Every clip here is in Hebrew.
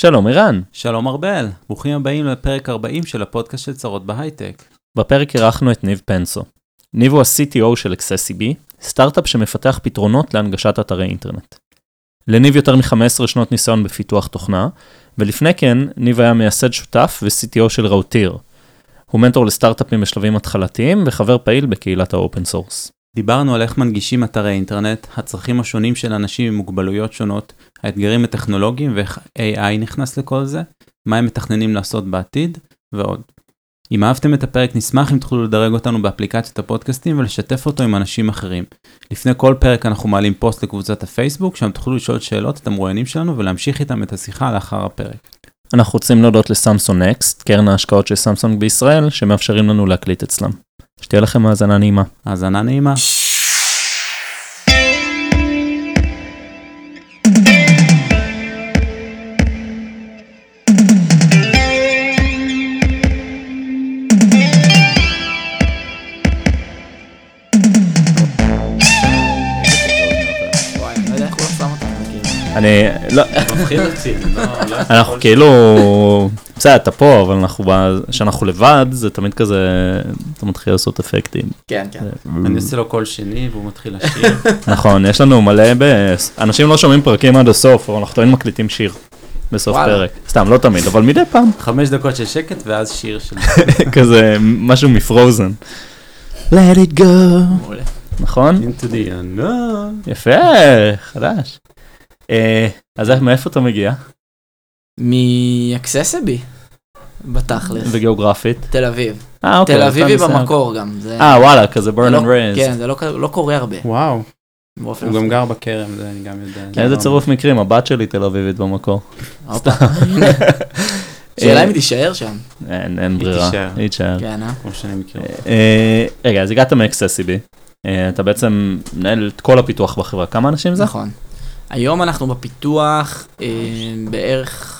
שלום ערן, שלום ארבל, ברוכים הבאים לפרק 40 של הפודקאסט של צרות בהייטק. בפרק אירחנו את ניב פנסו. ניב הוא ה-CTO של Accessiby, סטארט-אפ שמפתח פתרונות להנגשת אתרי אינטרנט. לניב יותר מ-15 שנות ניסיון בפיתוח תוכנה, ולפני כן ניב היה מייסד שותף ו-CTO של ראוטיר. הוא מנטור לסטארט-אפים בשלבים התחלתיים וחבר פעיל בקהילת ה open source. דיברנו על איך מנגישים אתרי אינטרנט, הצרכים השונים של אנשים עם מוגבלויות שונות, האתגרים הטכנולוגיים ואיך AI נכנס לכל זה, מה הם מתכננים לעשות בעתיד, ועוד. אם אהבתם את הפרק נשמח אם תוכלו לדרג אותנו באפליקציית הפודקאסטים ולשתף אותו עם אנשים אחרים. לפני כל פרק אנחנו מעלים פוסט לקבוצת הפייסבוק, שם תוכלו לשאול שאלות את המרואיינים שלנו ולהמשיך איתם את השיחה לאחר הפרק. אנחנו רוצים להודות לסמסון נקסט, קרן ההשקעות של סמסונג בישראל, שמאפשרים לנו להקליט אצלם. שתהיה לכם האזנה נעימה. האזנה נעימה. אני לא הוא לא לא, אנחנו כאילו, בסדר, אתה פה, אבל אנחנו, כשאנחנו לבד, זה תמיד כזה, אתה מתחיל לעשות אפקטים. כן, כן. אני עושה לו קול שני והוא מתחיל לשיר. נכון, יש לנו מלא, ב... אנשים לא שומעים פרקים עד הסוף, אבל אנחנו תמיד מקליטים שיר. בסוף. פרק. סתם, לא תמיד, אבל מדי פעם. חמש דקות של שקט ואז שיר של... כזה משהו מפרוזן. Let it go. נכון? into the unknown. יפה, חדש. אה, אז מאיפה אתה מגיע? מאקססבי, בתכלס. וגיאוגרפית? תל אביב. אה, אוקיי. תל אביבי. במקור גם. אה, וואלה, כזה זה burn לא- and raised. כן, זה לא לא קורה הרבה. וואו, הוא גם. גר בכרם, זה אני גם יודע. איזה לא- צירוף מקרים, הבת שלי תל אביבית במקור. שאלה אם היא תישאר שם. אין אין ברירה. היא תישאר. כן, אה? כמו שאני מכיר. אה, רגע, אז הגעת מאקססיבי. אתה בעצם מנהל את כל הפיתוח בחברה. כמה אנשים זה? נכון. היום אנחנו בפיתוח אה, בערך אה,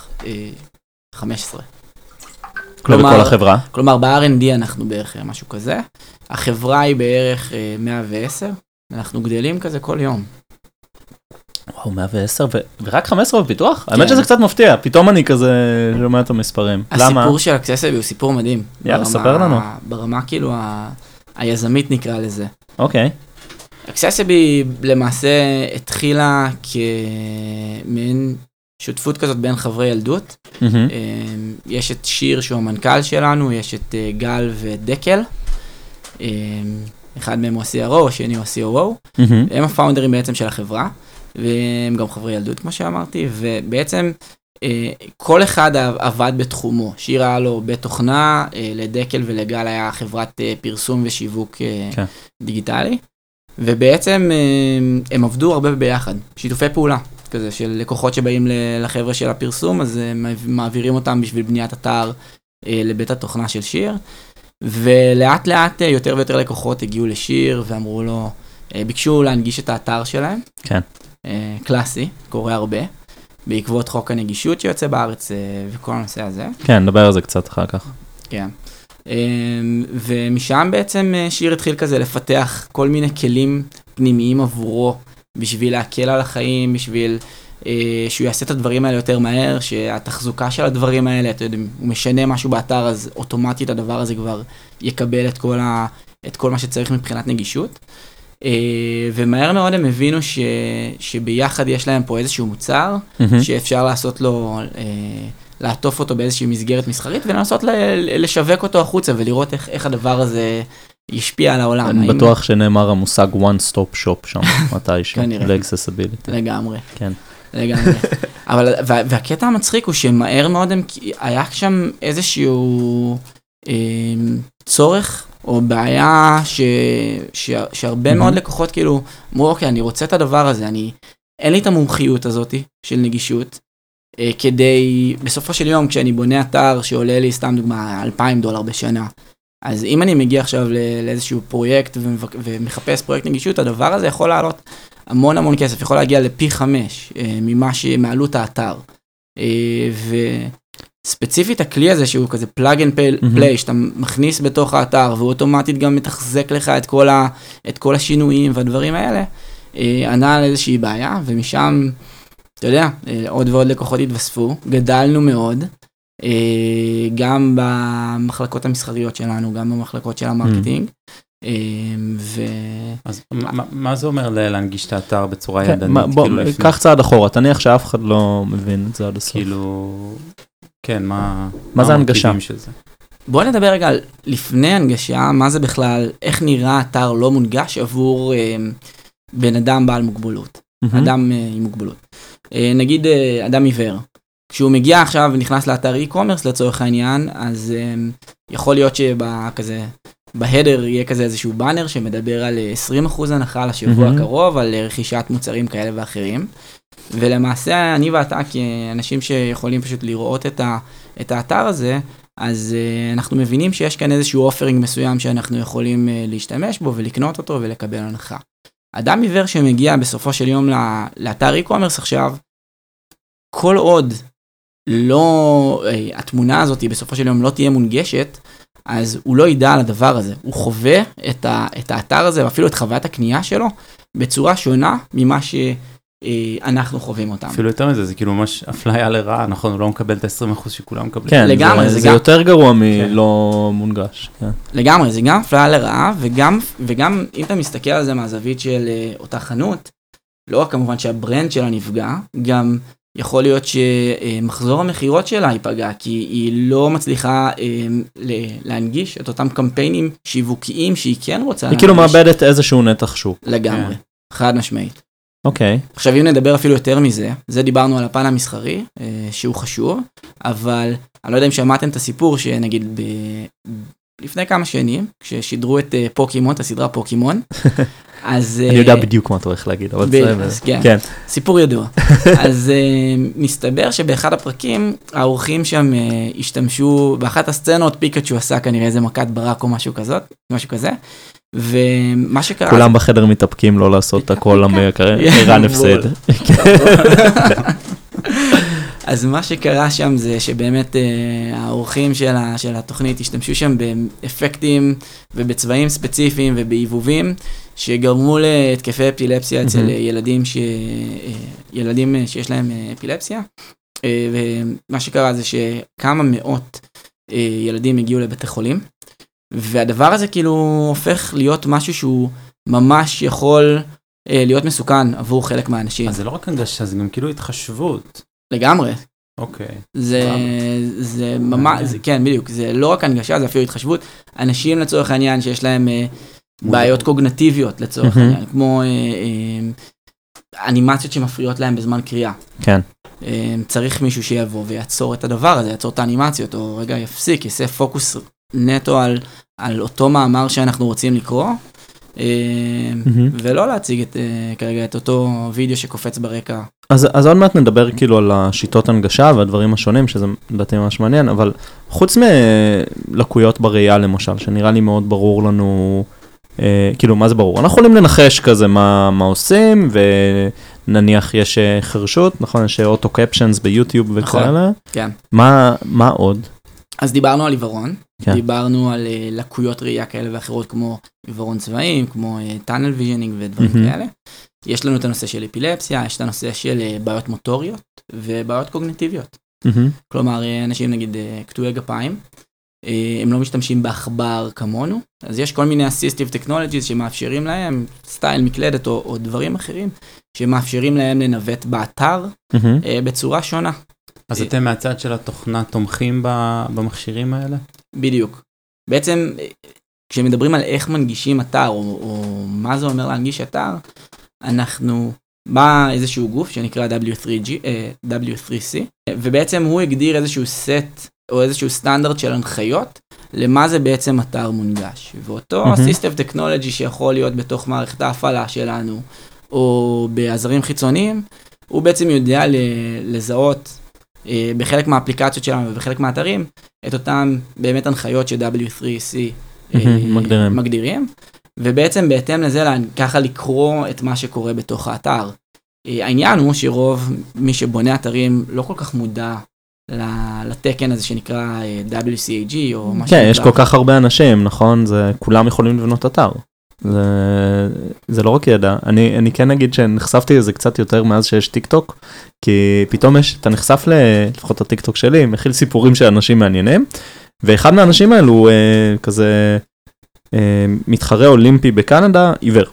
15. כלומר, בכל החברה. כלומר, ב-R&D אנחנו בערך אה, משהו כזה. החברה היא בערך אה, 110. אנחנו גדלים כזה כל יום. וואו, 110 ו- ורק 15 בפיתוח? האמת כן. שזה קצת מפתיע, פתאום אני כזה שומע את המספרים. למה? הסיפור של אקססבי הוא סיפור מדהים. יאללה, ברמה- ספר לנו. ברמה כאילו ה- היזמית נקרא לזה. אוקיי. אקססבי למעשה התחילה כמעין שותפות כזאת בין חברי ילדות. אמ, יש את שיר שהוא המנכ"ל שלנו, יש את אה, גל ודקל. אמ, אחד מהם הוא ה-CRO, השני הוא ה-COO. מהמם. הם הפאונדרים בעצם של החברה, והם גם חברי ילדות כמו שאמרתי, ובעצם אה, כל אחד עבד בתחומו. שיר היה לו בית תוכנה, אה, לדקל ולגל היה חברת פרסום ושיווק אה, כן. דיגיטלי, ובעצם הם עבדו הרבה ביחד, שיתופי פעולה. כזה של לקוחות שבאים לחבר'ה של הפרסום, אז הם מעבירים אותם בשביל בניית אתר אה, לבית התוכנה של שיר. ולאט לאט אה, יותר ויותר לקוחות הגיעו לשיר ואמרו לו, אה, ביקשו להנגיש את האתר שלהם. כן. אה, קלאסי, קורה הרבה. בעקבות חוק הנגישות שיוצא בארץ אה, וכל הנושא הזה. כן, נדבר על זה קצת אחר כך. כן. אה, ומשם בעצם אה, שיר התחיל כזה לפתח כל מיני כלים פנימיים עבורו, בשביל להקל על החיים, בשביל אה, שהוא יעשה את הדברים האלה יותר מהר, שהתחזוקה של הדברים האלה, אתה יודע, הוא משנה משהו באתר, אז אוטומטית הדבר הזה כבר יקבל את כל, ה, את כל מה שצריך מבחינת נגישות. אה, ומהר מאוד הם הבינו ש, שביחד יש להם פה איזשהו מוצר, מהמם. שאפשר לעשות לו, אה, לעטוף אותו באיזושהי מסגרת מסחרית ולנסות ל- לשווק אותו החוצה ולראות איך, איך הדבר הזה ישפיע על העולם. אני האם- בטוח שנאמר המושג one stop shop שם מתישהו, כנראה. לאקססיביליטי. לגמרי. כן. לגמרי. אבל, וה, והקטע המצחיק הוא שמהר מאוד הם, היה שם איזשהו אה, צורך או בעיה ש, ש, שהרבה. מאוד לקוחות כאילו אמרו אוקיי אני רוצה את הדבר הזה אני אין לי את המומחיות הזאתי של נגישות אה, כדי בסופו של יום כשאני בונה אתר שעולה לי סתם דוגמה 2,000 דולר בשנה אז אם אני מגיע עכשיו לאיזשהו פרויקט ומחפש פרויקט נגישות הדבר הזה יכול לעלות המון המון כסף, יכול להגיע לפי חמש אה, ממה ש... מעלות האתר. אה, וספציפית הכלי הזה שהוא כזה plug and. play, שאתה מכניס בתוך האתר והוא אוטומטית גם מתחזק לך את כל, ה... את כל השינויים והדברים האלה, אה, ענה על איזושהי בעיה ומשם אתה יודע, עוד ועוד לקוחות התווספו, גדלנו מאוד, גם במחלקות המסחריות שלנו, גם במחלקות של ה marketing. אה, ו... אז מה- מה זה אומר להנגיש את האתר בצורה כן, ידנית? מה- בוא, כאילו, לפני- קח צעד אחורה, תניח שאף אחד לא מבין את זה עד הסוף. כאילו, כן, מה... מה זה הנגשה? המרכיבים של זה? בוא נדבר רגע על לפני הנגשה, מה זה בכלל, איך נראה אתר לא מונגש עבור אה, בן אדם בעל מוגבלות, מהמם. אדם אה, עם מוגבלות. אה, נגיד אה, אדם עיוור, כשהוא מגיע עכשיו ונכנס לאתר e-commerce לצורך העניין, אז אה, יכול להיות שבכזה, בהדר יהיה כזה איזשהו באנר שמדבר על אה, 20% הנחה לשבוע מהמם. הקרוב, על אה, רכישת מוצרים כאלה ואחרים. ולמעשה אני ואתה כאנשים שיכולים פשוט לראות את, ה, את האתר הזה, אז uh, אנחנו מבינים שיש כאן איזשהו אופרינג מסוים שאנחנו יכולים uh, להשתמש בו ולקנות אותו ולקבל הנחה. אדם עיוור שמגיע בסופו של יום לאתר e-commerce עכשיו, כל עוד לא, uh, התמונה הזאת בסופו של יום לא תהיה מונגשת, אז הוא לא ידע על הדבר הזה. הוא חווה את, ה, את האתר הזה ואפילו את חוויית הקנייה שלו בצורה שונה ממה שאנחנו חווים אותם. אפילו יותר מזה, זה כאילו ממש אפליה לרעה, נכון? הוא לא מקבל את ה-20% שכולם מקבלים. כן, לגמרי, זה, זה זה גם- יותר גרוע מלא מונגש. כן. לגמרי, זה גם אפליה לרעה, וגם, וגם אם אתה מסתכל על זה מהזווית של uh, אותה חנות, לא רק כמובן שהברנד שלה נפגע, גם יכול להיות שמחזור המכירות שלה ייפגע, כי היא לא מצליחה ל- להנגיש את אותם קמפיינים שיווקיים שהיא כן רוצה היא כאילו להנגיש. מאבדת איזשהו נתח שוק. לגמרי, חד משמעית. אוקיי. עכשיו אם נדבר אפילו יותר מזה, זה דיברנו על הפן המסחרי, אה, שהוא חשוב, אבל אני לא יודע אם שמעתם את הסיפור שנגיד ב... לפני כמה שנים, כששידרו את אה, פוקימון, את הסדרה פוקימון, אז... אני יודע אה, בדיוק מה אתה הולך להגיד, אבל בסדר. כן. כן. סיפור ידוע. אז uh, מסתבר שבאחד הפרקים האורחים שם uh, השתמשו באחת הסצנות פיקאצ'ו עשה כנראה איזה מכת ברק או משהו כזאת, משהו כזה. ומה שקרה... כולם בחדר מתאפקים לא לעשות הכל כן. ערן הפסד. אז מה שקרה שם זה שבאמת אה, האורחים של, ה, של התוכנית השתמשו שם באפקטים ובצבעים ספציפיים ובעיבובים שגרמו להתקפי אפילפסיה אצל. אה, ילדים, ש, אה, ילדים אה, שיש להם אה, אפילפסיה. אה, ומה שקרה זה שכמה מאות אה, ילדים הגיעו לבתי חולים, והדבר הזה כאילו הופך להיות משהו שהוא ממש יכול אה, להיות מסוכן עבור חלק מהאנשים. אז זה לא רק הנגשה, זה גם כאילו התחשבות. לגמרי. אוקיי. זה, סבבה. זה ממש. זה, כן, בדיוק, זה לא רק הנגשה, זה אפילו התחשבות. אנשים לצורך העניין שיש להם אה. בעיות קוגנטיביות לצורך. העניין, כמו אה, אה, אנימציות שמפריעות להם בזמן קריאה. כן. צריך מישהו שיבוא ויעצור את הדבר הזה, יעצור את האנימציות, או רגע יפסיק, יעשה פוקוס נטו על, על אותו מאמר שאנחנו רוצים לקרוא. ולא להציג את, אה, כרגע את אותו וידאו שקופץ ברקע. אז, אז עוד מעט נדבר כאילו על השיטות הנגשה והדברים השונים, שזה לדעתי ממש מעניין, אבל חוץ מלקויות בראייה למשל, שנראה לי מאוד ברור לנו, אה, כאילו מה זה ברור? אנחנו יכולים לנחש כזה מה, מה עושים, ונניח יש אה, חרשות, נכון? יש auto captions ביוטיוב נכון. וכאלה. כן. מה, מה עוד? אז דיברנו על עיוורון. דיברנו על uh, לקויות ראייה כאלה ואחרות כמו עיוורון צבעים, כמו tunnel vision ודברים מהמם. כאלה. יש לנו את הנושא של אפילפסיה, יש את הנושא של uh, בעיות מוטוריות ובעיות קוגניטיביות. מהמם. כלומר, אה, אנשים נגיד אה, קטועי גפיים, אה, הם לא משתמשים בעכבר כמונו, אז יש כל מיני assistive technologies שמאפשרים להם, סטייל מקלדת או, או דברים אחרים, שמאפשרים להם לנווט באתר מהמם. אה, בצורה שונה. אז אה, אתם מהצד של התוכנה תומכים במכשירים האלה? בדיוק. בעצם, כשמדברים על איך מנגישים אתר, או, או מה זה אומר להנגיש אתר, אנחנו, בא איזשהו גוף שנקרא W3G, אה, W3C, אה, ובעצם הוא הגדיר איזשהו סט, או איזשהו סטנדרט של הנחיות, למה זה בעצם אתר מונגש. ואותו מהמם. System Technology שיכול להיות בתוך מערכת ההפעלה שלנו, או בעזרים חיצוניים, הוא בעצם יודע לזהות בחלק מהאפליקציות שלנו ובחלק מהאתרים, את אותן באמת הנחיות ש-W3C אה, מגדירים. מגדירים, ובעצם בהתאם לזה ככה לקרוא את מה שקורה בתוך האתר. אה, העניין הוא שרוב מי שבונה אתרים לא כל כך מודע לתקן הזה שנקרא אה, WCAG או מה כן, יש כל כך הרבה אנשים, נכון? זה, כולם יכולים לבנות אתר. זה, זה לא רק ידע, אני, אני כן אגיד שנחשפתי לזה קצת יותר מאז שיש טיק טוק, כי פתאום יש, אתה נחשף ל... לפחות הטיק טוק שלי, מכיל סיפורים של אנשים מעניינים, ואחד מהאנשים האלו אה, כזה אה, מתחרה אולימפי בקנדה, עיוור.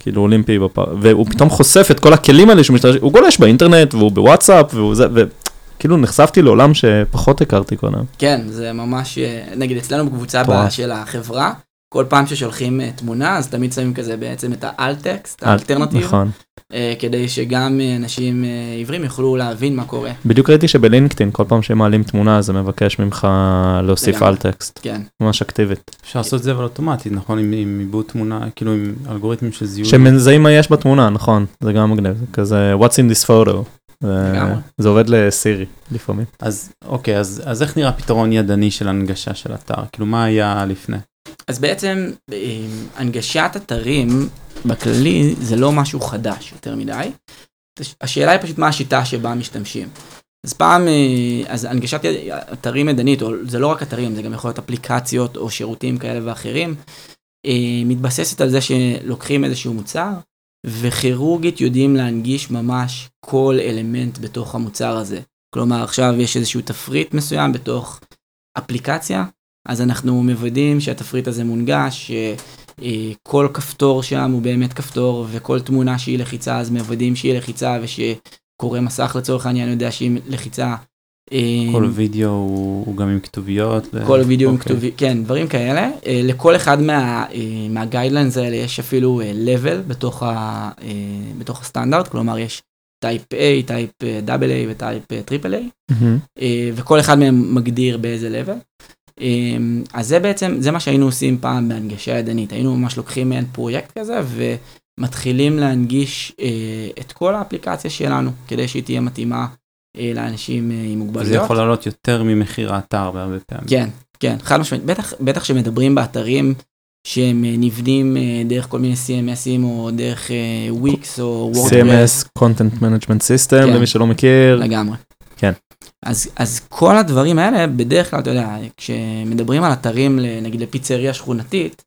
כאילו אולימפי בפר... והוא פתאום חושף את כל הכלים האלה שהוא משתמש, הוא גולש באינטרנט והוא בוואטסאפ והוא זה, וכאילו נחשפתי לעולם שפחות הכרתי קודם. כן, זה ממש, אה, נגיד אצלנו בקבוצה של החברה, כל פעם ששולחים אה, תמונה, אז תמיד שמים כזה בעצם את האלטקסט, האלטרנטיב, נכון. אה, כדי שגם אה, אנשים עיוורים יוכלו להבין מה קורה. בדיוק ראיתי שבלינקדאין כל פעם שהם מעלים תמונה זה מבקש ממך להוסיף לגמרי. על טקסט, כן, ממש אקטיבית. אפשר לעשות את זה אבל אוטומטית, נכון? עם- עם עיבוד תמונה, כאילו עם אלגוריתמים של זיהוי. שמזהים מה יש בתמונה, נכון, זה גם מגניב, זה כזה what's in this photo. זה עובד לסירי לפעמים. אז אוקיי, אז, אז איך נראה פתרון ידני של הנגשה של אתר? כאילו מה היה לפני? אז בעצם אה, הנגשת אתרים בכללי זה לא משהו חדש יותר מדי. השאלה היא פשוט מה השיטה שבה משתמשים. אז פעם, אה, אז הנגשת אתרים ידנית, או זה לא רק אתרים, זה גם יכול להיות אפליקציות או שירותים כאלה ואחרים, אה, מתבססת על זה שלוקחים איזשהו מוצר, וכירורגית יודעים להנגיש ממש כל אלמנט בתוך המוצר הזה. כלומר, עכשיו יש איזשהו תפריט מסוים בתוך אפליקציה, אז אנחנו מוודאים שהתפריט הזה מונגש, שכל כפתור שם הוא באמת כפתור, וכל תמונה שהיא לחיצה, אז מוודאים שהיא לחיצה, ושקורא מסך לצורך העניין יודע שהיא לחיצה. כל אה, וידאו הוא, הוא גם עם כתוביות. ו- כל וידאו עם אוקיי. כתובים, כן, דברים כאלה. אה, לכל אחד מה, אה, מהגיידליינס האלה יש אפילו level בתוך, ה, בתוך הסטנדרט, כלומר יש type A, type double A ו type triple A. אה, וכל אחד מהם מגדיר באיזה level. אה, אז זה בעצם, זה מה שהיינו עושים פעם בהנגשה ידנית, היינו ממש לוקחים מעין פרויקט כזה ומתחילים להנגיש אה, את כל האפליקציה שלנו, כדי שהיא תהיה מתאימה אה, לאנשים אה, עם זה מוגבלויות. יכול לעלות יותר ממחיר האתר בהרבה פעמים. כן, כן, חד משמעית, בטח, בטח שמדברים באתרים שהם נבנים דרך כל מיני CMSים או דרך וויקס או וורדפרס. CMS, Content Management System, כן. למי שלא מכיר. לגמרי. כן. אז, אז כל הדברים האלה, בדרך כלל, אתה יודע, כשמדברים על אתרים, נגיד לפיצריה שכונתית,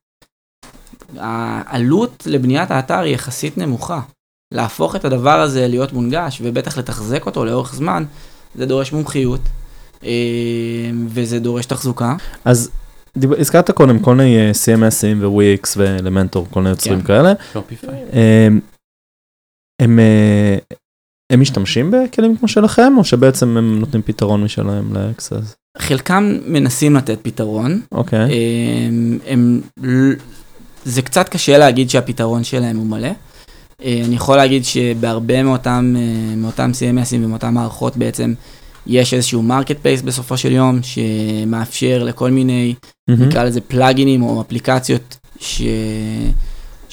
העלות לבניית האתר היא יחסית נמוכה. להפוך את הדבר הזה להיות מונגש, ובטח לתחזק אותו לאורך זמן, זה דורש מומחיות, אה, וזה דורש תחזוקה. אז דיב- הזכרת קודם כל מיני אה, CMSים וויקס ואלמנטור, כל מיני יוצרים כן. כאלה. שופיפיי. אה, הם הם משתמשים בכלים כמו שלכם, או שבעצם הם נותנים פתרון משלהם לאקסס? חלקם מנסים לתת פתרון, אוקיי. הם, הם, זה קצת קשה להגיד שהפתרון שלהם הוא מלא. אה, אני יכול להגיד שבהרבה מאותם, אה, מאותם CMSים ומאותן מערכות בעצם יש איזשהו marketplace בסופו של יום שמאפשר לכל מיני, מהמם. נקרא לזה פלאגינים או אפליקציות ש...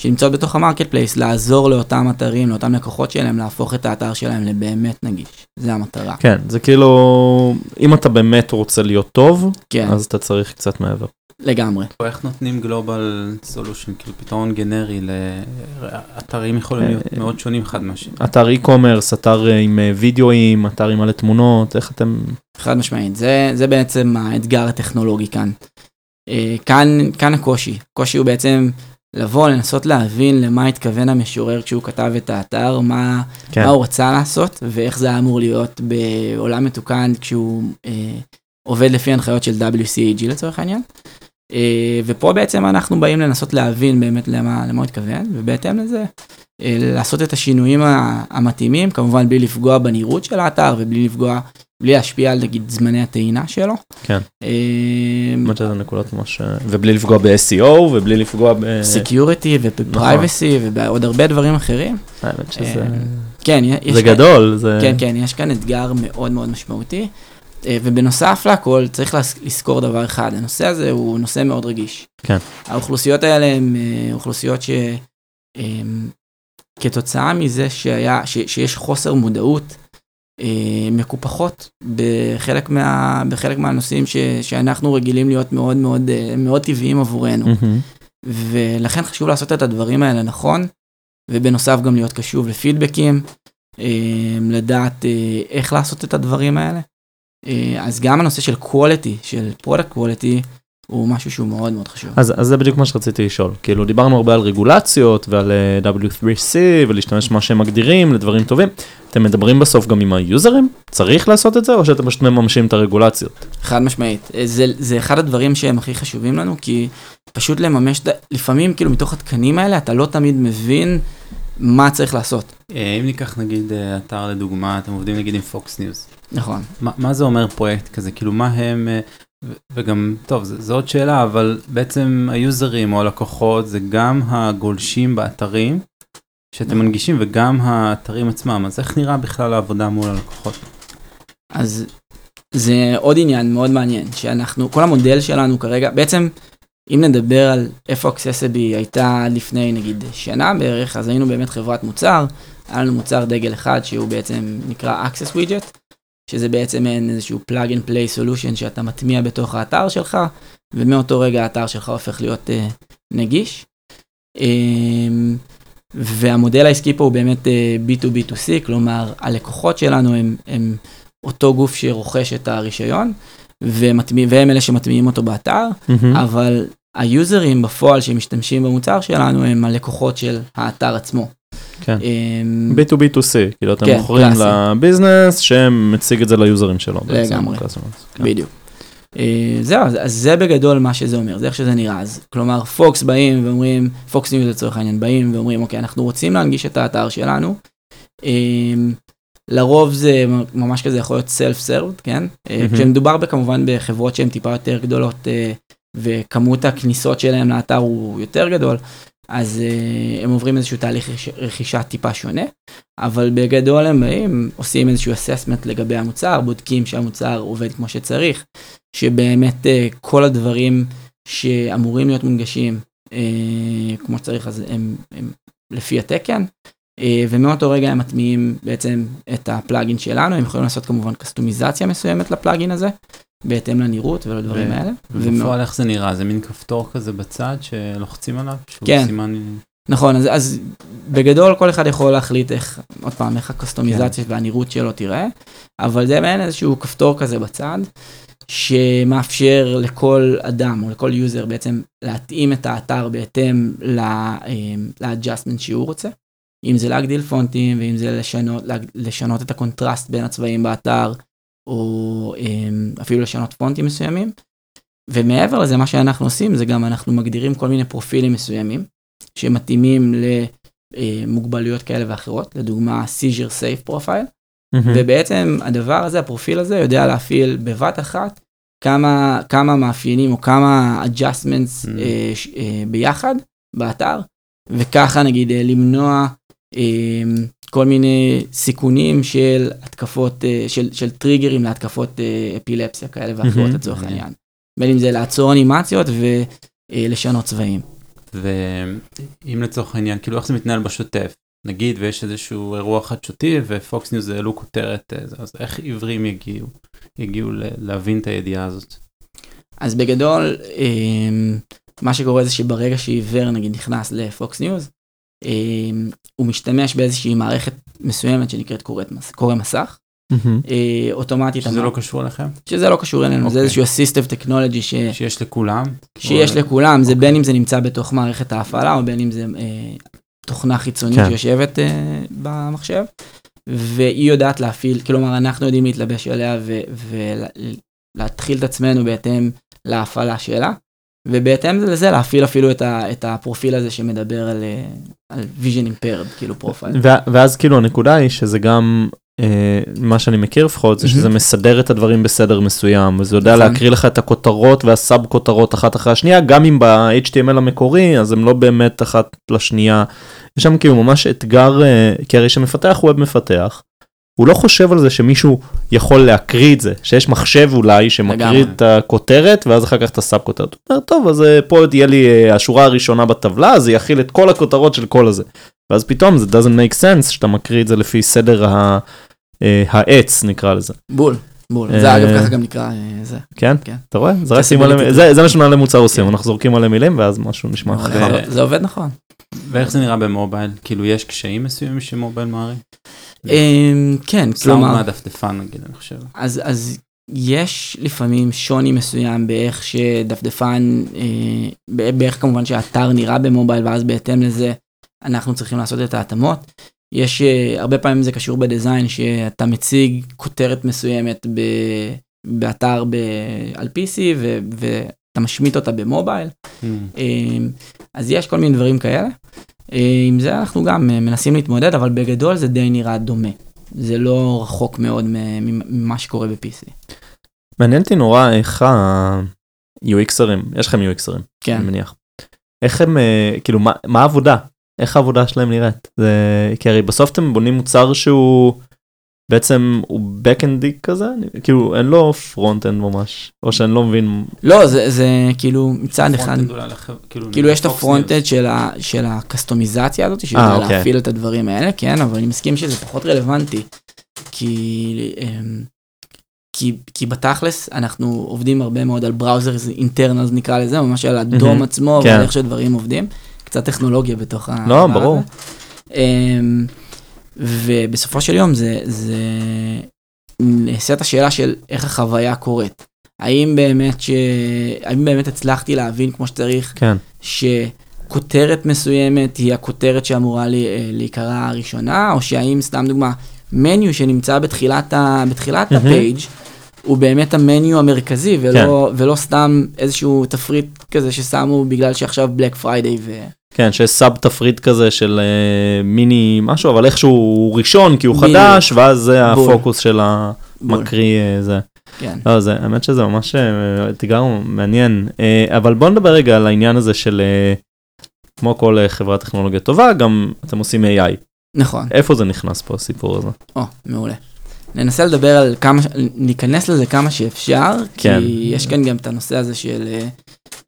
שנמצאות בתוך ה marketplace, לעזור לאותם אתרים, לאותם לקוחות שלהם, להפוך את האתר שלהם לבאמת נגיש. זה המטרה. כן, זה כאילו, אם אתה באמת רוצה להיות טוב, כן, אז אתה צריך קצת מעבר. לגמרי. או איך נותנים global solution, כאילו פתרון גנרי לאתרים יכולים להיות אה, מאוד שונים אחד מהשני. אתר e-commerce, אתר אה, עם אה, וידאוים, אתר עם מלא תמונות, איך אתם... חד משמעית, זה, זה בעצם האתגר הטכנולוגי כאן. כאן, כאן הקושי, הקושי הוא בעצם לבוא, לנסות להבין למה התכוון המשורר כשהוא כתב את האתר, מה, כן. מה הוא רצה לעשות, ואיך זה היה אמור להיות בעולם מתוקן כשהוא אה, עובד לפי הנחיות של WCAG לצורך העניין. אה, ופה בעצם אנחנו באים לנסות להבין באמת למה, למה הוא התכוון, ובהתאם לזה אה, לעשות את השינויים המתאימים, כמובן בלי לפגוע בנראות של האתר ובלי לפגוע, בלי להשפיע על נגיד זמני הטעינה שלו. כן. אה, באמת שזה נקודות ממש... אה, ובלי לפגוע ב-SEO ובלי לפגוע ב... security ו privacy ובעוד הרבה דברים אחרים. האמת שזה... אה, כן, יש זה כאן- גדול, זה... כן, כן, יש כאן אתגר מאוד מאוד משמעותי. אה, ובנוסף לכל, צריך לזכור דבר אחד, הנושא הזה הוא נושא מאוד רגיש. כן. האוכלוסיות האלה הן אה, אוכלוסיות שכתוצאה מזה שהיה, ש, שיש חוסר מודעות, מקופחות בחלק, מה, בחלק מהנושאים ש, שאנחנו רגילים להיות מאוד מאוד, אה, מאוד טבעיים עבורנו. מהמם. ולכן חשוב לעשות את הדברים האלה נכון, ובנוסף גם להיות קשוב לפידבקים, אה, לדעת אה, איך לעשות את הדברים האלה. אה, אז גם הנושא של quality, של product quality, הוא משהו שהוא מאוד מאוד חשוב. אז, אז זה בדיוק מה שרציתי לשאול. כאילו, דיברנו הרבה על רגולציות ועל אה, W3C ולהשתמש במה שהם מגדירים לדברים טובים. אתם מדברים בסוף גם עם היוזרים? צריך לעשות את זה, או שאתם פשוט מממשים את הרגולציות? חד משמעית. אה, זה, זה אחד הדברים שהם הכי חשובים לנו, כי פשוט לממש, לפעמים כאילו מתוך התקנים האלה אתה לא תמיד מבין מה צריך לעשות. אה, אם ניקח נגיד אתר לדוגמה, אתם עובדים נגיד עם פוקס ניוז. נכון. מה, מה זה אומר פרויקט כזה? כאילו מה הם... וגם, טוב, זו עוד שאלה, אבל בעצם היוזרים או הלקוחות זה גם הגולשים באתרים שאתם מנגישים וגם האתרים עצמם, אז איך נראה בכלל העבודה מול הלקוחות? אז זה עוד עניין מאוד מעניין, שאנחנו, כל המודל שלנו כרגע, בעצם אם נדבר על איפה אקססבי הייתה לפני נגיד שנה בערך, אז היינו באמת חברת מוצר, היה לנו מוצר דגל אחד שהוא בעצם נקרא Access Widget, שזה בעצם אין איזשהו plug and play solution שאתה מטמיע בתוך האתר שלך, ומאותו רגע האתר שלך הופך להיות uh, נגיש. Um, והמודל העסקי פה הוא באמת uh, B2B2C, כלומר הלקוחות שלנו הם, הם אותו גוף שרוכש את הרישיון, ומטמיע, והם אלה שמטמיעים אותו באתר, mm-hmm. אבל היוזרים בפועל שמשתמשים במוצר שלנו הם הלקוחות של האתר עצמו. כן. B2B2C, כאילו אתם כן, מוכרים ל business שמציג את זה ליוזרים שלו. לגמרי, כן. בדיוק. אה, זהו, אז זה בגדול מה שזה אומר, זה איך שזה נראה. אז כלומר, פוקס באים ואומרים, פוקס ניוז לצורך העניין, באים ואומרים, אוקיי, אנחנו רוצים להנגיש את האתר שלנו. אה, לרוב זה ממש כזה יכול להיות self served, כן? Mm-hmm. כשמדובר כמובן בחברות שהן טיפה יותר גדולות וכמות הכניסות שלהם לאתר הוא יותר גדול, אז uh, הם עוברים איזשהו תהליך רכישה טיפה שונה, אבל בגדול הם באים, עושים איזשהו אססמנט לגבי המוצר, בודקים שהמוצר עובד כמו שצריך, שבאמת uh, כל הדברים שאמורים להיות מונגשים uh, כמו שצריך, אז הם, הם לפי התקן, uh, ומאותו רגע הם מטמיעים בעצם את הפלאגין שלנו, הם יכולים לעשות כמובן קסטומיזציה מסוימת לפלאגין הזה, בהתאם לנראות ולדברים האלה. ובפועל איך זה נראה? זה מין כפתור כזה בצד שלוחצים עליו? כן. נכון, אז, אז בגדול כל אחד יכול להחליט איך, עוד פעם, איך הקוסטומיזציה כן. והנראות שלו תיראה, אבל זה מעין איזשהו כפתור כזה בצד, שמאפשר לכל אדם או לכל user בעצם להתאים את האתר בהתאם ל adjustment שהוא רוצה. אם זה להגדיל פונטים, ואם זה לשנות, לשנות את הקונטרסט בין הצבעים באתר, או אמ, אפילו לשנות פונטים מסוימים. ומעבר לזה, מה שאנחנו עושים זה גם אנחנו מגדירים כל מיני פרופילים מסוימים, שמתאימים למוגבלויות כאלה ואחרות, לדוגמה seizure safe profile, mm-hmm. ובעצם הדבר הזה, הפרופיל הזה, יודע להפעיל בבת אחת כמה, כמה מאפיינים או כמה adjustments mm-hmm. אה, אה, ביחד באתר, וככה נגיד אה, למנוע אה, כל מיני סיכונים של התקפות, אה, של, של טריגרים להתקפות אה, אפילפסיה כאלה ואחרות לצורך העניין. בין אם זה לעצור אנימציות ולשנות צבעים. ואם לצורך העניין, כאילו איך זה מתנהל בשוטף? נגיד ויש איזשהו אירוע חדשותי ופוקס ניוז העלו כותרת, אה, אז איך עיוורים יגיעו, יגיעו להבין את הידיעה הזאת? אז בגדול, מה שקורה זה שברגע שעיוור נגיד נכנס לפוקס ניוז, אמ, הוא משתמש באיזושהי מערכת מסוימת שנקראת קורא מסך. אה, אוטומטית. שזה לא קשור אליכם? שזה לא קשור אלינו, זה אוקיי. איזשהו אסיסטיב טכנולוגי שיש לכולם? שיש לכולם, זה בין אם זה נמצא בתוך מערכת ההפעלה או בין אם זה אה, תוכנה חיצונית כן. שיושבת אה, במחשב. והיא יודעת להפעיל, כלומר אנחנו יודעים להתלבש עליה ולהתחיל את עצמנו בהתאם להפעלה שלה. ובהתאם לזה להפעיל אפילו את, ה, את הפרופיל הזה שמדבר על, אה, על vision impaired, כאילו profile. ואז כאילו הנקודה היא שזה גם, אה, מה שאני מכיר לפחות, זה שזה מסדר את הדברים בסדר מסוים, וזה יודע נכון. להקריא לך את הכותרות וה sub כותרות אחת אחרי השנייה, גם אם ב-HTML המקורי, אז הם לא באמת אחת לשנייה. יש שם כאילו ממש אתגר, אה, כי הרי שמפתח web מפתח. הוא לא חושב על זה שמישהו יכול להקריא את זה, שיש מחשב אולי שמקריא את הכותרת ואז אחר כך את ה sub כותרת. הוא אומר טוב אז אה, פה תהיה לי אה, השורה הראשונה בטבלה זה יכיל את כל הכותרות של כל הזה. ואז פתאום זה doesn't make sense שאתה מקריא את זה לפי סדר ה, אה, העץ נקרא לזה. בול. בול, זה אגב ככה גם נקרא זה. כן? כן. אתה רואה? זה רק שים עליהם, זה מה שמנהלי מוצר עושים, כן. אנחנו זורקים עליהם מילים ואז משהו נשמע אחר. זה עובד נכון. ואיך זה נראה במובייל? כאילו יש קשיים מסוימים שמובייל מערים? אמ, כן, כלומר... סאונד מהדפדפן נגיד, אני חושב. אז יש לפעמים שוני מסוים באיך שדפדפן, אה, באיך כמובן שהאתר נראה במובייל ואז בהתאם לזה אנחנו צריכים לעשות את ההתאמות. יש אה, הרבה פעמים זה קשור בדיזיין שאתה מציג כותרת מסוימת ב, באתר ב, על PC ו, ואתה משמיט אותה במובייל. Mm. אה, אז יש כל מיני דברים כאלה. אה, עם זה אנחנו גם אה, מנסים להתמודד אבל בגדול זה די נראה דומה. זה לא רחוק מאוד ממה שקורה ב-PC. מעניין אותי נורא איך ה-UXרים, יש לכם UXרים, כן. אני מניח. איך הם, אה, כאילו, מה, מה העבודה? איך העבודה שלהם נראית? זה, כי הרי בסוף אתם בונים מוצר שהוא בעצם הוא backend י כזה, אני- כאילו אין לו front end ממש, או שאני לא מבין, לא זה זה כאילו מצד אחד front end אולי לחב- כאילו יש את ה front end של, ה, של הקסטומיזציה הזאת, אה, שיודע אוקיי. להפעיל את הדברים האלה, כן, אבל אני מסכים שזה פחות רלוונטי. כי, אמ, כי, כי בתכלס אנחנו עובדים הרבה מאוד על בראוזר אינטרנלס נקרא לזה, ממש על הדום מהמם, עצמו, כן. ועל איך שדברים עובדים. קצת טכנולוגיה בתוך ה... לא, ברור. אמ, ובסופו של יום זה, זה נעשית השאלה של איך החוויה קורית. האם באמת, ש... האם באמת הצלחתי להבין כמו שצריך כן, שכותרת מסוימת היא הכותרת שאמורה לי- אה, להיקרא הראשונה, או שהאם סתם דוגמה, menu שנמצא בתחילת, ה... בתחילת מהמם. ה page הוא באמת ה menu המרכזי, ולא, ולא סתם איזשהו תפריט כזה ששמו בגלל שעכשיו Black Friday ו... כן, שיש sub תפריט כזה של אה, מיני משהו, אבל איכשהו הוא ראשון כי הוא בדיוק. חדש, ואז זה בול. הפוקוס של. המקריא אה, זה. כן. לא, זה, האמת שזה ממש אה, אתגר מעניין, אה, אבל בוא נדבר רגע על העניין הזה של, אה, כמו כל אה, חברת טכנולוגיה טובה, גם אתם עושים AI. נכון. איפה זה נכנס פה הסיפור הזה? או, מעולה. ננסה לדבר על כמה, ניכנס לזה כמה שאפשר, כן. כי יש כאן גם את הנושא הזה של אה,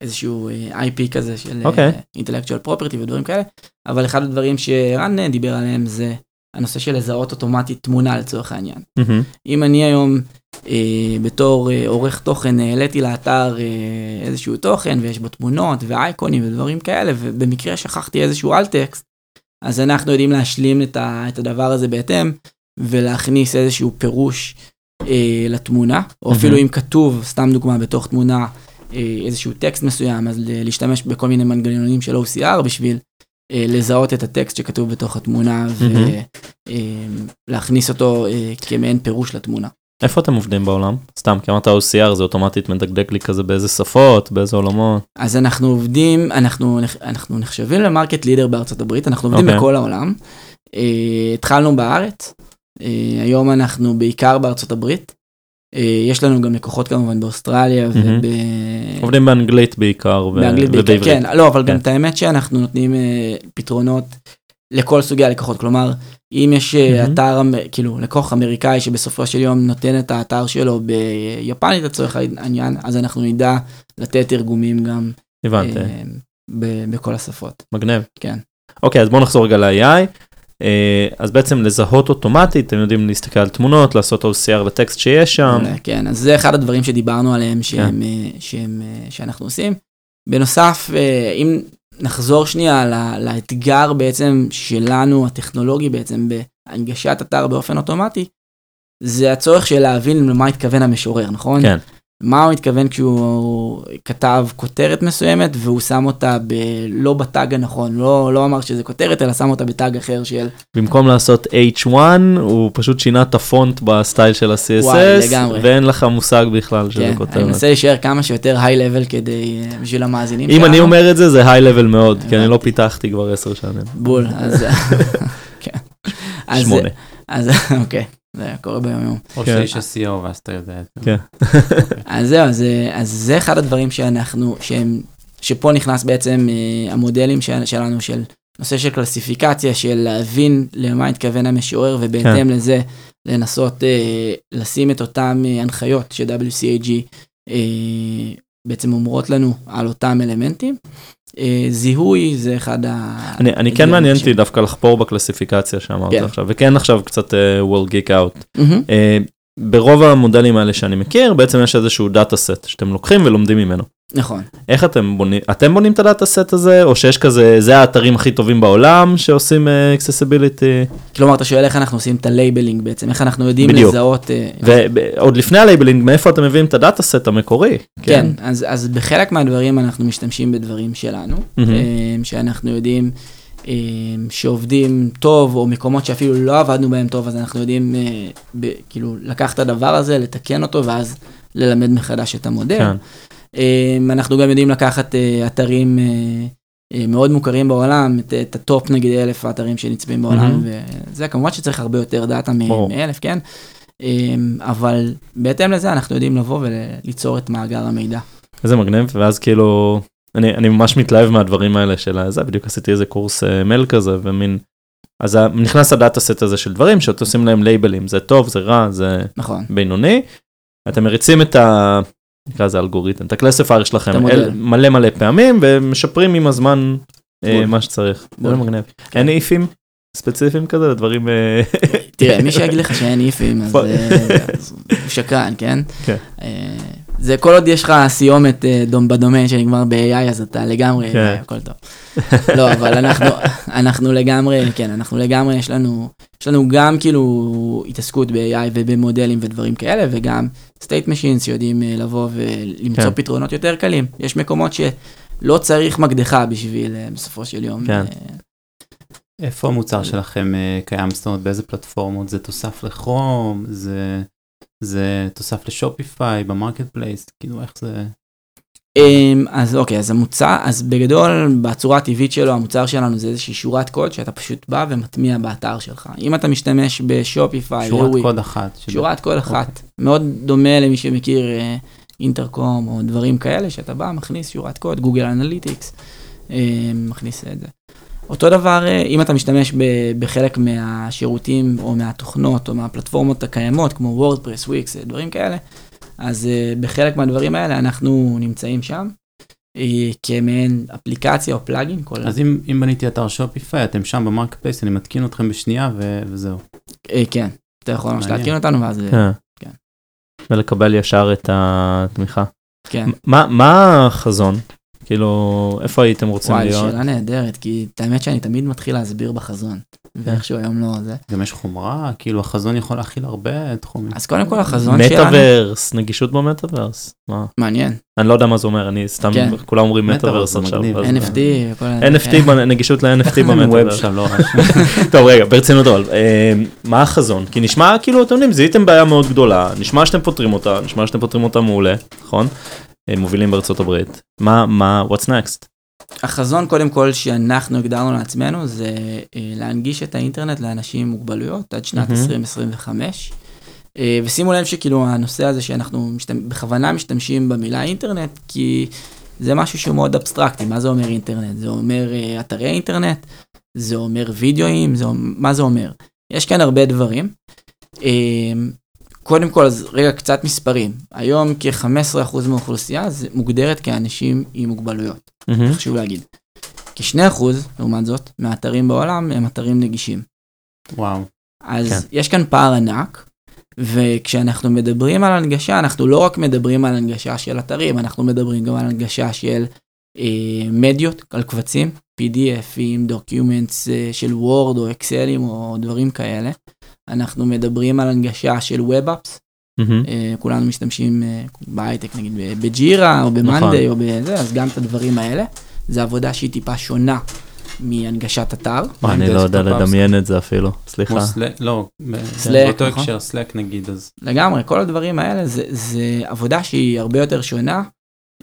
איזשהו אה, IP כזה של אה, אוקיי. intellectual property ודברים כאלה, אבל אחד הדברים שרן אה, דיבר עליהם זה הנושא של לזהות אוטומטית תמונה לצורך העניין. מהמם. אם אני היום אה, בתור אה, עורך תוכן העליתי לאתר אה, איזשהו תוכן ויש בו תמונות ואייקונים ודברים כאלה ובמקרה שכחתי איזשהו על טקסט אז אנחנו יודעים להשלים את, ה, את הדבר הזה בהתאם ולהכניס איזשהו פירוש אה, לתמונה או מהמם. אפילו אם כתוב סתם דוגמה בתוך תמונה איזשהו טקסט מסוים אז להשתמש בכל מיני מנגנונים של OCR בשביל אה, לזהות את הטקסט שכתוב בתוך התמונה. ולהכניס אותו אה, כמעין פירוש לתמונה. איפה אתם עובדים בעולם? סתם, כי אמרת OCR זה אוטומטית מדקדק לי כזה באיזה שפות, באיזה עולמות. אז אנחנו עובדים, אנחנו, נח- אנחנו נחשבים למרקט לידר בארצות הברית, אנחנו עובדים אוקיי. בכל העולם. Uh, התחלנו בארץ, uh, היום אנחנו בעיקר בארצות הברית. Uh, יש לנו גם לקוחות כמובן באוסטרליה. ובאנגלית עובדים באנגלית בעיקר ו- בעיקר. כן, לא, אבל גם כן. את האמת שאנחנו נותנים uh, פתרונות לכל סוגי הלקוחות, כלומר, אם יש מהמם. אתר, כאילו, לקוח אמריקאי שבסופו של יום נותן את האתר שלו ביפנית לצורך העניין, אז אנחנו נדע לתת תרגומים גם הבנתי, אה, בכל השפות. מגניב. כן. אוקיי, אז בואו נחזור רגע ל-AI. אה, אז בעצם לזהות אוטומטית, אתם יודעים להסתכל על תמונות, לעשות OCR לטקסט שיש שם. מעולה, כן, אז זה אחד הדברים שדיברנו עליהם שהם, אה, שהם, אה, שאנחנו עושים. בנוסף, אה, אם נחזור שנייה לאתגר בעצם שלנו, הטכנולוגי בעצם, בהנגשת אתר באופן אוטומטי, זה הצורך של להבין למה התכוון המשורר, נכון? כן. מה הוא התכוון כשהוא כתב כותרת מסוימת והוא שם אותה ב... לא ב tag הנכון, לא, לא אמר שזה כותרת, אלא שם אותה ב tag אחר של במקום לעשות H1, הוא פשוט שינה את הפונט ב style של וואי, ה-CSS, לגמרי. ואין לך מושג בכלל שזה כן, אני כותרת. מנסה להישאר כמה שיותר high level כדי, בשביל המאזינים אם אני. אומר את זה, זה high level מאוד, כי אני לא. פיתחתי כבר עשר שנים. בול, אז... כן. אז- שמונה. אז אוקיי, זה קורה ביום יום. או כן. שאיש ה-CO ואז אתה יודע את זה. כן. אז זהו, אז, אז זה אחד הדברים שאנחנו, שהם, שפה נכנס בעצם אה, המודלים של, שלנו של נושא של קלסיפיקציה, של להבין למה התכוון המשורר, ובהתאם כן. לזה לנסות אה, לשים את אותם אה, הנחיות ש-WCAG אה, בעצם אומרות לנו על אותם אלמנטים. אה, זיהוי זה אחד ה... אני, אני כן מעניין אותי דווקא לחפור בקלסיפיקציה שאמרת כן. עכשיו, וכן עכשיו קצת uh, we'll geek out. מהמם. Uh, ברוב המודלים האלה שאני מכיר, בעצם יש איזשהו data set שאתם לוקחים ולומדים ממנו. נכון. איך אתם בונים, אתם בונים את ה data set הזה, או שיש כזה, זה האתרים הכי טובים בעולם שעושים accessibility? כלומר, אתה שואל איך אנחנו עושים את ה labeling בעצם, איך אנחנו יודעים בדיוק. לזהות... אה, ועוד לפני ה labeling, מאיפה אתם מביאים את ה data set המקורי? כן, אז, אז בחלק מהדברים אנחנו משתמשים בדברים שלנו. אה, שאנחנו יודעים שעובדים טוב, או מקומות שאפילו לא עבדנו בהם טוב, אז אנחנו יודעים אה, ב, כאילו לקחת את הדבר הזה, לתקן אותו, ואז ללמד מחדש את המודל. כן. אה, אנחנו גם יודעים לקחת אה, אתרים אה, מאוד מוכרים בעולם, את, את ה top נגיד אלף האתרים שנצפים בעולם, מהמם. וזה כמובן שצריך הרבה יותר data. מאלף, כן? אה, אבל בהתאם לזה אנחנו יודעים לבוא וליצור את מאגר המידע. איזה מגניב, ואז כאילו, אני, אני ממש מתלהב מהדברים האלה של זה, בדיוק עשיתי איזה קורס אה, ML כזה, ומין, אז נכנס ה data set הזה של דברים שאתם עושים להם לייבלים, זה טוב, זה רע, זה נכון. בינוני, אתם מריצים את ה... נקרא לזה אלגוריתם, את ה classifier שלכם. אל, מלא מלא פעמים ומשפרים עם הזמן אה, בול. מה שצריך. בול. זה מגניב. כן. אין איפים ספציפיים כזה לדברים אה, תראה, מי שיגיד לך שאין איפים, אז הוא שקרן, כן? כן. זה כל עוד יש לך סיומת אה, דום בדומיין שנגמר ב-AI, אז אתה לגמרי, כן. אה, הכל טוב. לא, אבל אנחנו, אנחנו לגמרי, כן, אנחנו לגמרי, יש לנו, יש לנו גם כאילו התעסקות ב-AI ובמודלים ודברים כאלה, וגם state machines שיודעים אה, לבוא ולמצוא כן. פתרונות יותר קלים. יש מקומות שלא צריך מקדחה בשביל, בסופו של יום. כן. איפה המוצר שלכם קיים? זאת אומרת, באיזה פלטפורמות? זה תוסף לכרום? זה, זה תוסף לשופיפיי במרקט פלייס? כאילו, איך זה... אמ, אז אוקיי, אז המוצר, אז בגדול, בצורה הטבעית שלו, המוצר שלנו זה איזושהי שורת קוד שאתה פשוט בא ומטמיע באתר שלך. אם אתה משתמש בשופיפיי, שורת, וואי, קוד אחת. שבא- שורת קוד אחת, מאוד דומה למי שמכיר אה, אינטרקום או דברים כאלה, שאתה בא, מכניס שורת קוד, גוגל אנליטיקס, אה, מכניס את זה. אותו דבר, אה, אם אתה משתמש ב- בחלק מהשירותים או מהתוכנות או מהפלטפורמות הקיימות, כמו וורדפרס, וויקס, דברים כאלה, אז אה, בחלק מהדברים האלה אנחנו נמצאים שם, אה, כמעין אפליקציה או plugin, כל אז אם, אם בניתי אתר שופיפיי, אתם שם ב market place, אני מתקין אתכם בשנייה ו- וזהו. אה, כן, אתה יכול ממש. להתקין אותנו ואז, אה, כן. כן. ולקבל ישר את התמיכה. כן. מה מה החזון? כאילו איפה הייתם רוצים וואי, להיות? שאלה נהדרת, כי את האמת שאני תמיד מתחיל להסביר בחזון, ואיכשהו היום לא זה. גם יש חומרה, כאילו החזון יכול להכיל הרבה תחומים. אז קודם כל החזון שלנו, מטאוורס, נגישות במטאוורס. מה? מעניין, אני לא יודע מה זה אומר, אני סתם, כן. כולם אומרים מטאוורס עכשיו. NFT וכל ה... NFT, בנ- נגישות ל-NFT במטאוורס. לא טוב רגע ברצינות אבל אה, מה החזון כי נשמע כאילו אתם יודעים זיהיתם בעיה מאוד גדולה נשמע שאתם פותרים אותה נשמע שאתם פותרים אותה מעולה נכון מובילים בארצות הברית. מה מה what's next? החזון קודם כל שאנחנו הגדרנו לעצמנו זה אה, להנגיש את האינטרנט לאנשים עם מוגבלויות עד שנת מהמם. 2025. אה, ושימו לב שכאילו הנושא הזה שאנחנו משתמ... בכוונה משתמשים במילה אינטרנט כי זה משהו שהוא מאוד אבסטרקטי. מה זה אומר אינטרנט? זה אומר אה, אתרי אינטרנט? זה אומר וידאוים? זה מה זה אומר? יש כאן הרבה דברים. קודם כל אז רגע קצת מספרים היום כ-15% מהאוכלוסייה זה מוגדרת כאנשים עם מוגבלויות. מהמם. חשוב להגיד. כ-2% לעומת זאת מהאתרים בעולם הם אתרים נגישים. וואו. אז. כן. יש כאן פער ענק, וכשאנחנו מדברים על הנגשה, אנחנו לא רק מדברים על הנגשה של אתרים, אנחנו מדברים גם על הנגשה של אה, מדיות, על קבצים, PDF ים, documents אה, של וורד או אקסלים או דברים כאלה. אנחנו מדברים על הנגשה של ווב-אפס, מהמם. אה, כולנו משתמשים אה, בהייטק נגיד בג'ירה או במאנדיי או בזה, אז גם את הדברים האלה. זה עבודה שהיא טיפה שונה מהנגשת אתר. אני לא יודע לדמיין את זה אפילו סליחה לא, באותו נכון. הקשר סלק נגיד, אז לגמרי, כל הדברים האלה זה, זה עבודה שהיא הרבה יותר שונה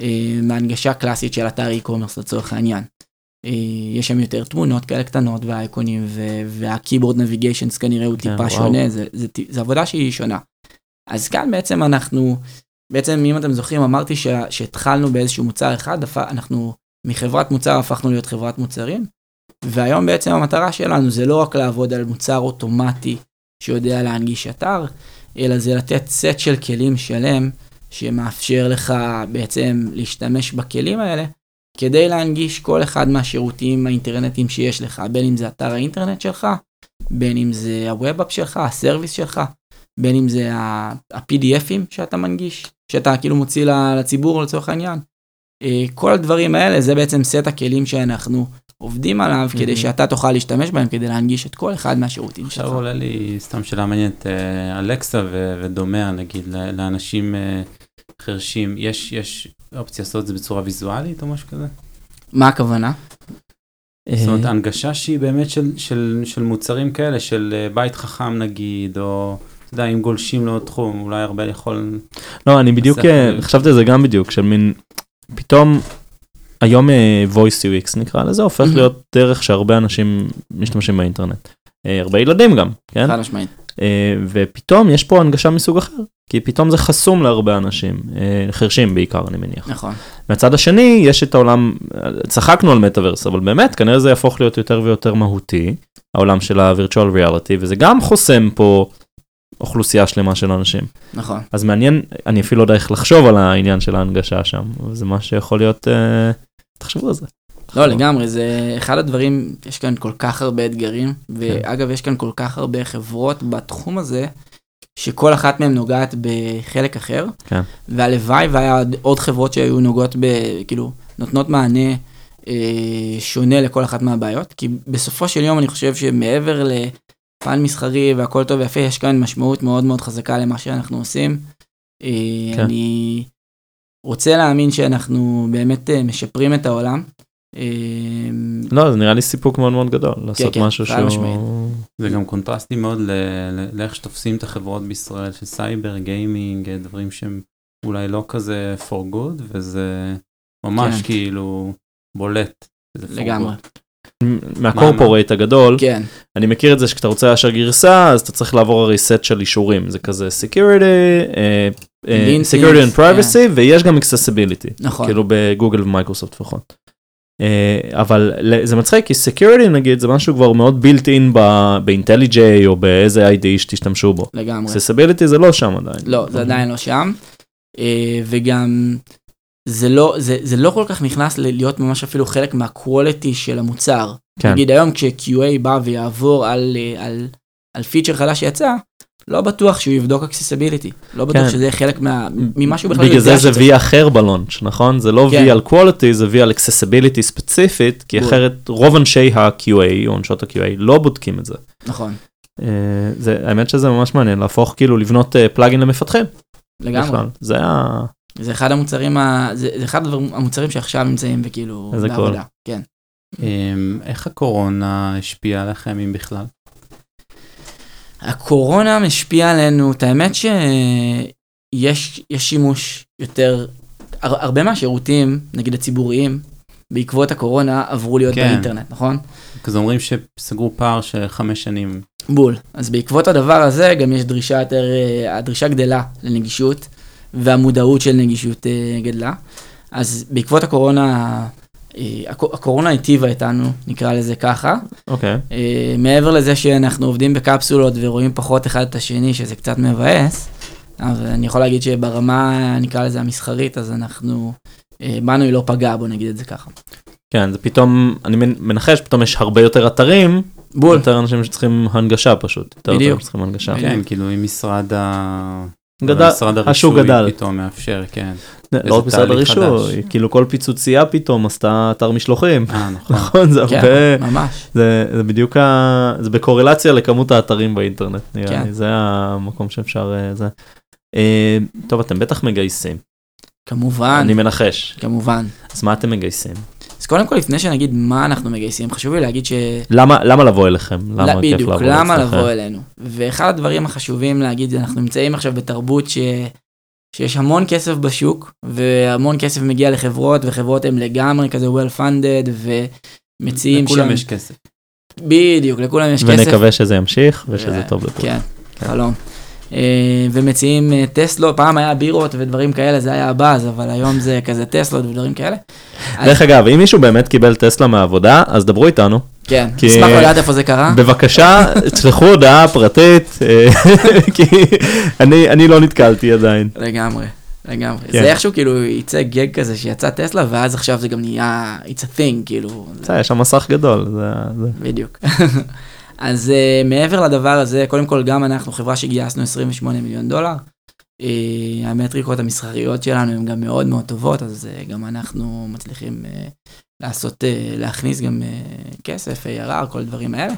אה, מהנגשה קלאסית של אתר e-commerce לצורך העניין. אה, יש שם יותר תמונות כאלה קטנות והאייקונים ו- והקיבורד נביגיישנס כנראה הוא כן, טיפה. שונה, זה, זה, ט- זה עבודה שהיא שונה. אז כאן בעצם אנחנו, בעצם אם אתם זוכרים אמרתי ש- שהתחלנו באיזשהו מוצר אחד, אנחנו מחברת מוצר הפכנו להיות חברת מוצרים, והיום בעצם המטרה שלנו זה לא רק לעבוד על מוצר אוטומטי שיודע להנגיש אתר, אלא זה לתת סט של כלים שלם שמאפשר לך בעצם להשתמש בכלים האלה כדי להנגיש כל אחד מהשירותים האינטרנטיים שיש לך, בין אם זה אתר האינטרנט שלך, בין אם זה הווב-אפ שלך, הסרוויס שלך, בין אם זה ה-PDFים שאתה מנגיש, שאתה כאילו מוציא לציבור לצורך העניין. אה, כל הדברים האלה זה בעצם סט הכלים שאנחנו עובדים עליו כדי Mhm. שאתה תוכל להשתמש בהם כדי להנגיש את כל אחד מהשירותים שלך. עכשיו עולה לי סתם שאלה מעניינת, אה, אלקסה ו- ודומיה נגיד לאנשים אה, חרשים, יש, יש אופציה לעשות את זה בצורה ויזואלית או משהו כזה? מה הכוונה? זאת אומרת, אה, הנגשה שהיא באמת של, של, של מוצרים כאלה, של אה, בית חכם נגיד, או, אתה יודע, אם גולשים לעוד תחום, אולי הרבה יכול... לא, אני בדיוק. אה, חשבתי על זה גם בדיוק, של מין, פתאום, היום voice UX נקרא לזה, הופך. להיות דרך שהרבה אנשים משתמשים באינטרנט. הרבה ילדים גם, כן? חד משמעית. ופתאום יש פה הנגשה מסוג אחר, כי פתאום זה חסום להרבה אנשים, אה, חרשים בעיקר אני מניח. נכון. מהצד השני יש את העולם, צחקנו על מטאוורס, אבל באמת כנראה זה יהפוך להיות יותר ויותר מהותי, העולם של ה-virtual reality, וזה גם חוסם פה אוכלוסייה שלמה של אנשים. נכון. אז מעניין, אני אפילו לא יודע איך לחשוב על העניין של ההנגשה שם, אבל זה מה שיכול להיות, אה, תחשבו על זה. לא, לגמרי, זה אחד הדברים, יש כאן כל כך הרבה אתגרים, ואגב, יש כאן כל כך הרבה חברות בתחום הזה, שכל אחת מהן נוגעת בחלק אחר, כן. והלוואי והיה עוד- חברות שהיו נוגעות ב... כאילו, נותנות מענה אה, שונה לכל אחת מהבעיות, כי בסופו של יום אני חושב שמעבר לפן מסחרי והכל טוב ויפה, יש כאן משמעות מאוד מאוד חזקה למה שאנחנו עושים. אה, כן. אני רוצה להאמין שאנחנו באמת אה, משפרים את העולם. אה, לא, זה נראה לי סיפוק מאוד מאוד גדול, לעשות כן, משהו שהוא... זה גם קונטרסטי מאוד לאיך שתופסים את החברות בישראל של סייבר, גיימינג, אה, דברים שהם אולי לא כזה for good, וזה ממש כן. כאילו בולט. לגמרי. good. מה corporate הגדול, כן, אני מכיר את זה שכשאתה רוצה לאשר גרסה, אז אתה צריך לעבור הרי סט של אישורים, זה כזה security, אה, Linting, security and privacy, ויש גם accessibility. נכון. כאילו בגוגל ומייקרוסופט לפחות. אה, אבל זה מצחיק כי security נגיד זה משהו כבר מאוד built in ב-IntelliJ או באיזה IDE שתשתמשו בו. לגמרי. accessibility זה לא שם עדיין. לא, זה עדיין לא שם. אה, וגם זה לא, זה, זה לא כל כך נכנס להיות ממש אפילו חלק מהקוולטי של המוצר. כן. נגיד היום כש-QA בא ויעבור על, אה, על, על פיצ'ר חדש שיצא, לא בטוח שהוא יבדוק accessibility. לא בטוח כן. שזה יהיה חלק מה, ממה שהוא בכלל בגלל זה יודע זה שצריך. V אחר בלונץ', נכון? זה לא כן. V על quality, זה V על accessibility ספציפית, כי בול. אחרת רוב אנשי ה-QA או נשות ה-QA לא בודקים את זה. נכון, אה, זה, האמת שזה ממש מעניין, להפוך כאילו לבנות פלאגין למפתחים. לגמרי. בכלל. זה ה... זה אחד המוצרים, ה... זה, זה אחד הדברים, המוצרים שעכשיו נמצאים וכאילו איזה בעבודה. כן. אמ, איך הקורונה השפיעה עליכם אם בכלל? הקורונה משפיעה עלינו, את האמת שיש יש שימוש יותר, הר, הרבה מהשירותים, נגיד הציבוריים, בעקבות הקורונה עברו להיות כן. באינטרנט, נכון? כזה אומרים שסגרו פער של חמש שנים. בול. אז בעקבות הדבר הזה גם יש דרישה יותר, אה, הדרישה גדלה לנגישות, והמודעות של נגישות אה, גדלה. אז בעקבות הקורונה, הקו- הקורונה היטיבה איתנו, נקרא לזה ככה. אוקיי. אה, מעבר לזה שאנחנו עובדים בקפסולות ורואים פחות אחד את השני, שזה קצת מבאס, אבל אני יכול להגיד שברמה, נקרא לזה המסחרית, אז אנחנו, אה, בנו היא לא פגעה, בוא נגיד את זה ככה. כן, זה פתאום, אני מנ- מנחש, פתאום יש הרבה יותר אתרים, בול. יותר אנשים שצריכים הנגשה פשוט. יותר בדיוק. אתרים שצריכים הנגשה. כן, כאילו אם משרד ה... גדל, השוק גדל. פתאום מאפשר, כן. לא רק משרד הרישוי. כאילו כל פיצוצייה פתאום עשתה אתר משלוחים. אה, נכון. נכון, זה הרבה, כן, ממש. זה זה בדיוק, ה- זה בקורלציה לכמות האתרים באינטרנט, נראה כן. לי, זה המקום שאפשר, אה, זה. אה, טוב, אתם בטח מגייסים, כמובן, אני מנחש, כמובן. אז מה אתם מגייסים? קודם כל, לפני שנגיד מה אנחנו מגייסים, חשוב לי להגיד ש... למה למה לבוא אליכם? למה לא, כיף בדיוק, לעבוד למה אצלכם? לבוא אלינו? ואחד הדברים החשובים להגיד, אנחנו נמצאים עכשיו בתרבות ש... שיש המון כסף בשוק, והמון כסף מגיע לחברות, וחברות הן לגמרי כזה well funded, ומציעים שם... לכולם יש כסף. בדיוק, לכולם יש כסף. ונקווה שזה ימשיך ושזה ו- טוב לכולם. כן, חלום. אה, ומציעים אה, טסלות, פעם היה בירות ודברים כאלה, זה היה הבאז, אבל היום זה כזה טסלות ודברים כאלה. דרך אגב, אם מישהו באמת קיבל טסלה מהעבודה, אז דברו איתנו. כן, נשמח לדעת איפה זה קרה. בבקשה, תשלחו הודעה פרטית, אה, כי אני אני לא נתקלתי עדיין. לגמרי, לגמרי. כן. זה איכשהו כאילו יצא גג כזה שיצא טסלה, ואז עכשיו זה גם נהיה, it's a thing, כאילו, בסדר, יש שם מסך גדול. זה- זה- בדיוק. אז uh, מעבר לדבר הזה, קודם כל גם אנחנו חברה שגייסנו 28 מיליון דולר, אה, המטריקות המסחריות שלנו הן גם מאוד מאוד טובות, אז אה, גם אנחנו מצליחים אה, לעשות, אה, להכניס גם אה, כסף, ARR, כל הדברים האלה.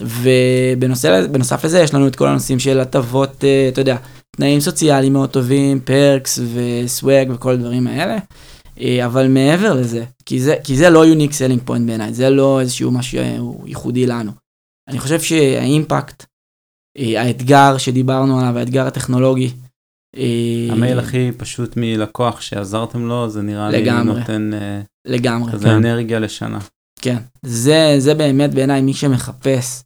ובנוסף לזה יש לנו את כל הנושאים של הטבות, אה, אתה יודע, תנאים סוציאליים מאוד טובים, perks ו swag וכל הדברים האלה. אבל מעבר לזה, כי זה, כי זה לא unique selling point בעיניי, זה לא איזשהו משהו ייחודי לנו. אני חושב שה impact, אה, האתגר שדיברנו עליו, האתגר הטכנולוגי, אה, המייל הכי פשוט מלקוח שעזרתם לו, זה נראה לי לגמרי. נותן אה, לגמרי. כזה כן. אנרגיה לשנה. כן, זה, זה באמת בעיניי מי שמחפש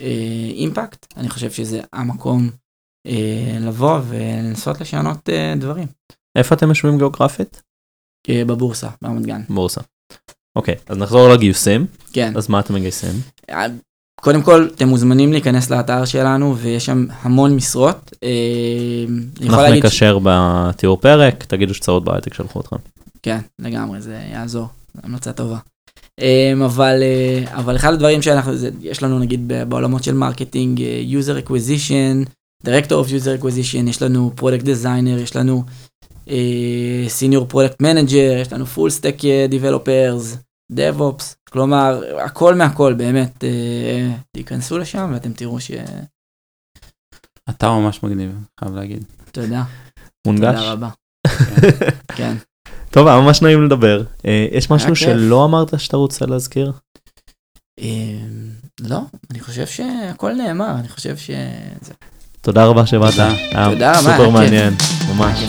אה, אימפקט, אני חושב שזה המקום אה, לבוא ולנסות לשנות אה, דברים. איפה אתם יושבים גיאוגרפית? אה, בבורסה, ברמת גן. בורסה. אוקיי, אז נחזור לגיוסים, כן. אז מה אתם מגייסים? אה, קודם כל, אתם מוזמנים להיכנס לאתר שלנו ויש שם המון משרות. אה, אנחנו להגיד ש- נקשר בתיאור פרק, תגידו שצרות בהייטק שלחו אתכם. כן, לגמרי, זה יעזור, זו המלצה טובה. Um, אבל, uh, אבל אחד הדברים שאנחנו, זה, יש לנו נגיד בעולמות של marketing, uh, user acquisition, director of user acquisition, יש לנו product designer, יש לנו senior product manager, יש לנו full stack developers, DevOps, כלומר, הכל מהכל, באמת, uh, תיכנסו לשם ואתם תראו ש... אתה ממש מגניב, חייב להגיד. תודה, מונגש? תודה רבה. כן. טוב, היה ממש נעים לדבר. אה, יש משהו. שלא אמרת שאתה רוצה להזכיר? Um, לא, אני חושב שהכל נאמר, אני חושב שזה... תודה רבה שבאת. תודה. היה סופר. מעניין, ממש.